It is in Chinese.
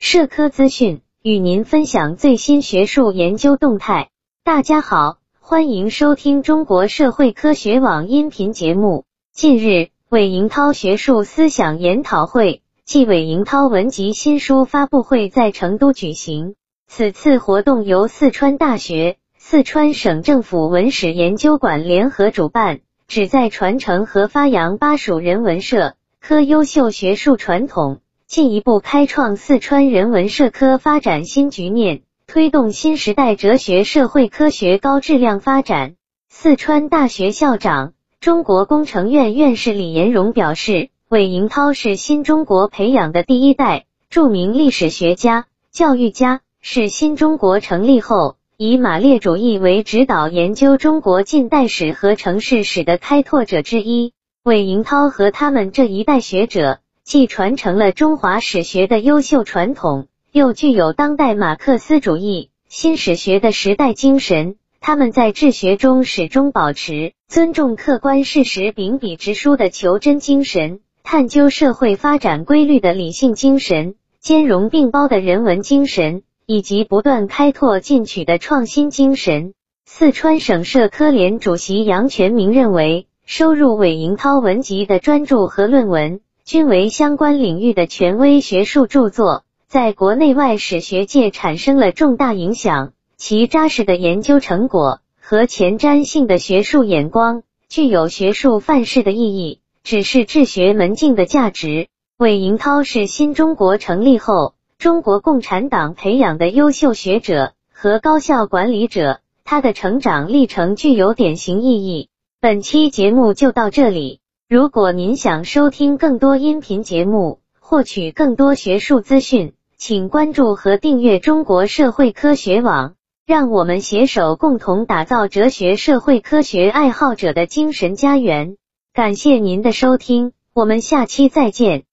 社科资讯，与您分享最新学术研究动态。大家好，欢迎收听中国社会科学网音频节目。近日，韦银涛学术思想研讨会暨韦银涛文集新书发布会在成都举行。此次活动由四川大学、四川省政府文史研究馆联合主办，旨在传承和发扬巴蜀人文社科优秀学术传统。进一步开创四川人文社科发展新局面，推动新时代哲学社会科学高质量发展。四川大学校长、中国工程院院士李延荣表示，韦银涛是新中国培养的第一代著名历史学家、教育家，是新中国成立后以马列主义为指导研究中国近代史和城市史的开拓者之一。韦银涛和他们这一代学者。既传承了中华史学的优秀传统，又具有当代马克思主义新史学的时代精神。他们在治学中始终保持尊重客观事实、秉笔直书的求真精神，探究社会发展规律的理性精神，兼容并包的人文精神，以及不断开拓进取的创新精神。四川省社科联主席杨全明认为，收入韦银涛文集的专著和论文。均为相关领域的权威学术著作，在国内外史学界产生了重大影响。其扎实的研究成果和前瞻性的学术眼光，具有学术范式的意义，只是治学门径的价值。韦银涛是新中国成立后中国共产党培养的优秀学者和高校管理者，他的成长历程具有典型意义。本期节目就到这里。如果您想收听更多音频节目，获取更多学术资讯，请关注和订阅中国社会科学网。让我们携手共同打造哲学社会科学爱好者的精神家园。感谢您的收听，我们下期再见。